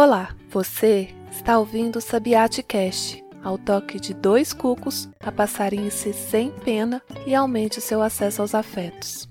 Olá, você está ouvindo o Sabiate Cast, ao toque de dois cucos, a passarinhe-se sem pena e aumente o seu acesso aos afetos.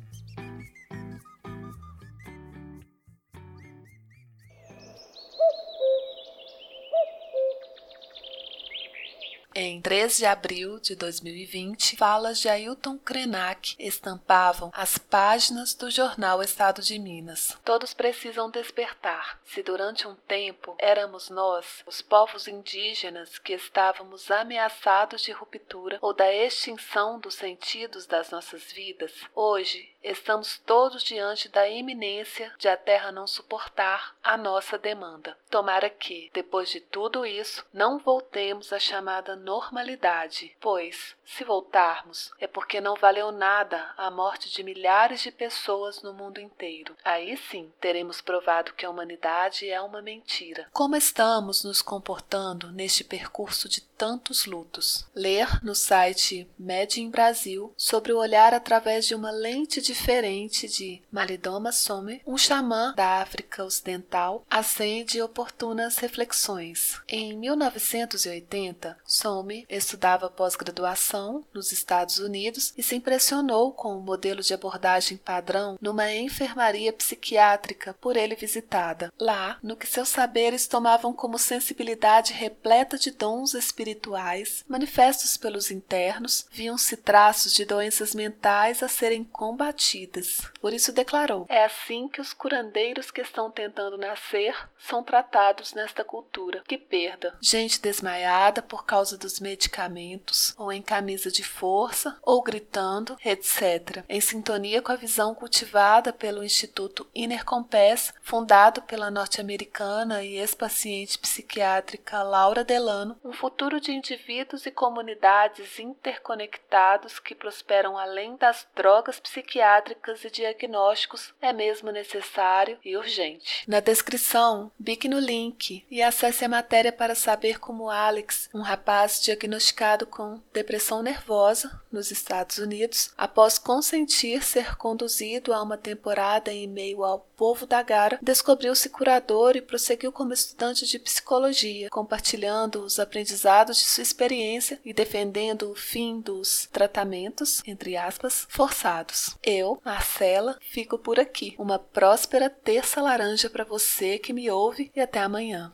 Em 3 de abril de 2020, falas de Ailton Krenak estampavam as páginas do jornal Estado de Minas. Todos precisam despertar. Se durante um tempo éramos nós, os povos indígenas, que estávamos ameaçados de ruptura ou da extinção dos sentidos das nossas vidas, hoje estamos todos diante da iminência de a Terra não suportar a nossa demanda. Tomara que, depois de tudo isso, não voltemos à chamada normalidade, pois, se voltarmos, é porque não valeu nada a morte de milhares de pessoas no mundo inteiro. Aí sim teremos provado que a humanidade é uma mentira. Como estamos nos comportando neste percurso de tantos lutos? Ler no site Made Brasil sobre o olhar através de uma lente diferente de Malidoma Some, um xamã da África Ocidental, acende oportunas reflexões. Em 1980, Some estudava pós-graduação nos Estados Unidos e se impressionou com o modelo de abordagem padrão numa enfermaria psiquiátrica por ele visitada. Lá, no que seus saberes tomavam como sensibilidade repleta de dons espirituais, manifestos pelos internos, viam-se traços de doenças mentais a serem combatidas. Por isso declarou: É assim que os curandeiros que estão tentando nascer são tratados nesta cultura. Que perda! Gente desmaiada por causa dos medicamentos, ou em camisa de força, ou gritando, etc. Em sintonia com a visão cultivada pelo Instituto Inner Compass, fundado pela norte-americana e ex-paciente psiquiátrica Laura Delano, um futuro de indivíduos e comunidades interconectados que prosperam além das drogas psiquiátricas e diagnósticos é mesmo necessário e urgente. Na descrição Bique no link e acesse a matéria para saber como Alex, um rapaz diagnosticado com depressão nervosa nos Estados Unidos, após consentir ser conduzido a uma temporada em meio ao povo da Gara, descobriu-se curador e prosseguiu como estudante de psicologia, compartilhando os aprendizados de sua experiência e defendendo o fim dos tratamentos, entre aspas, forçados. Eu, Marcela, fico por aqui. Uma próspera terça laranja para você que me ouve e até amanhã.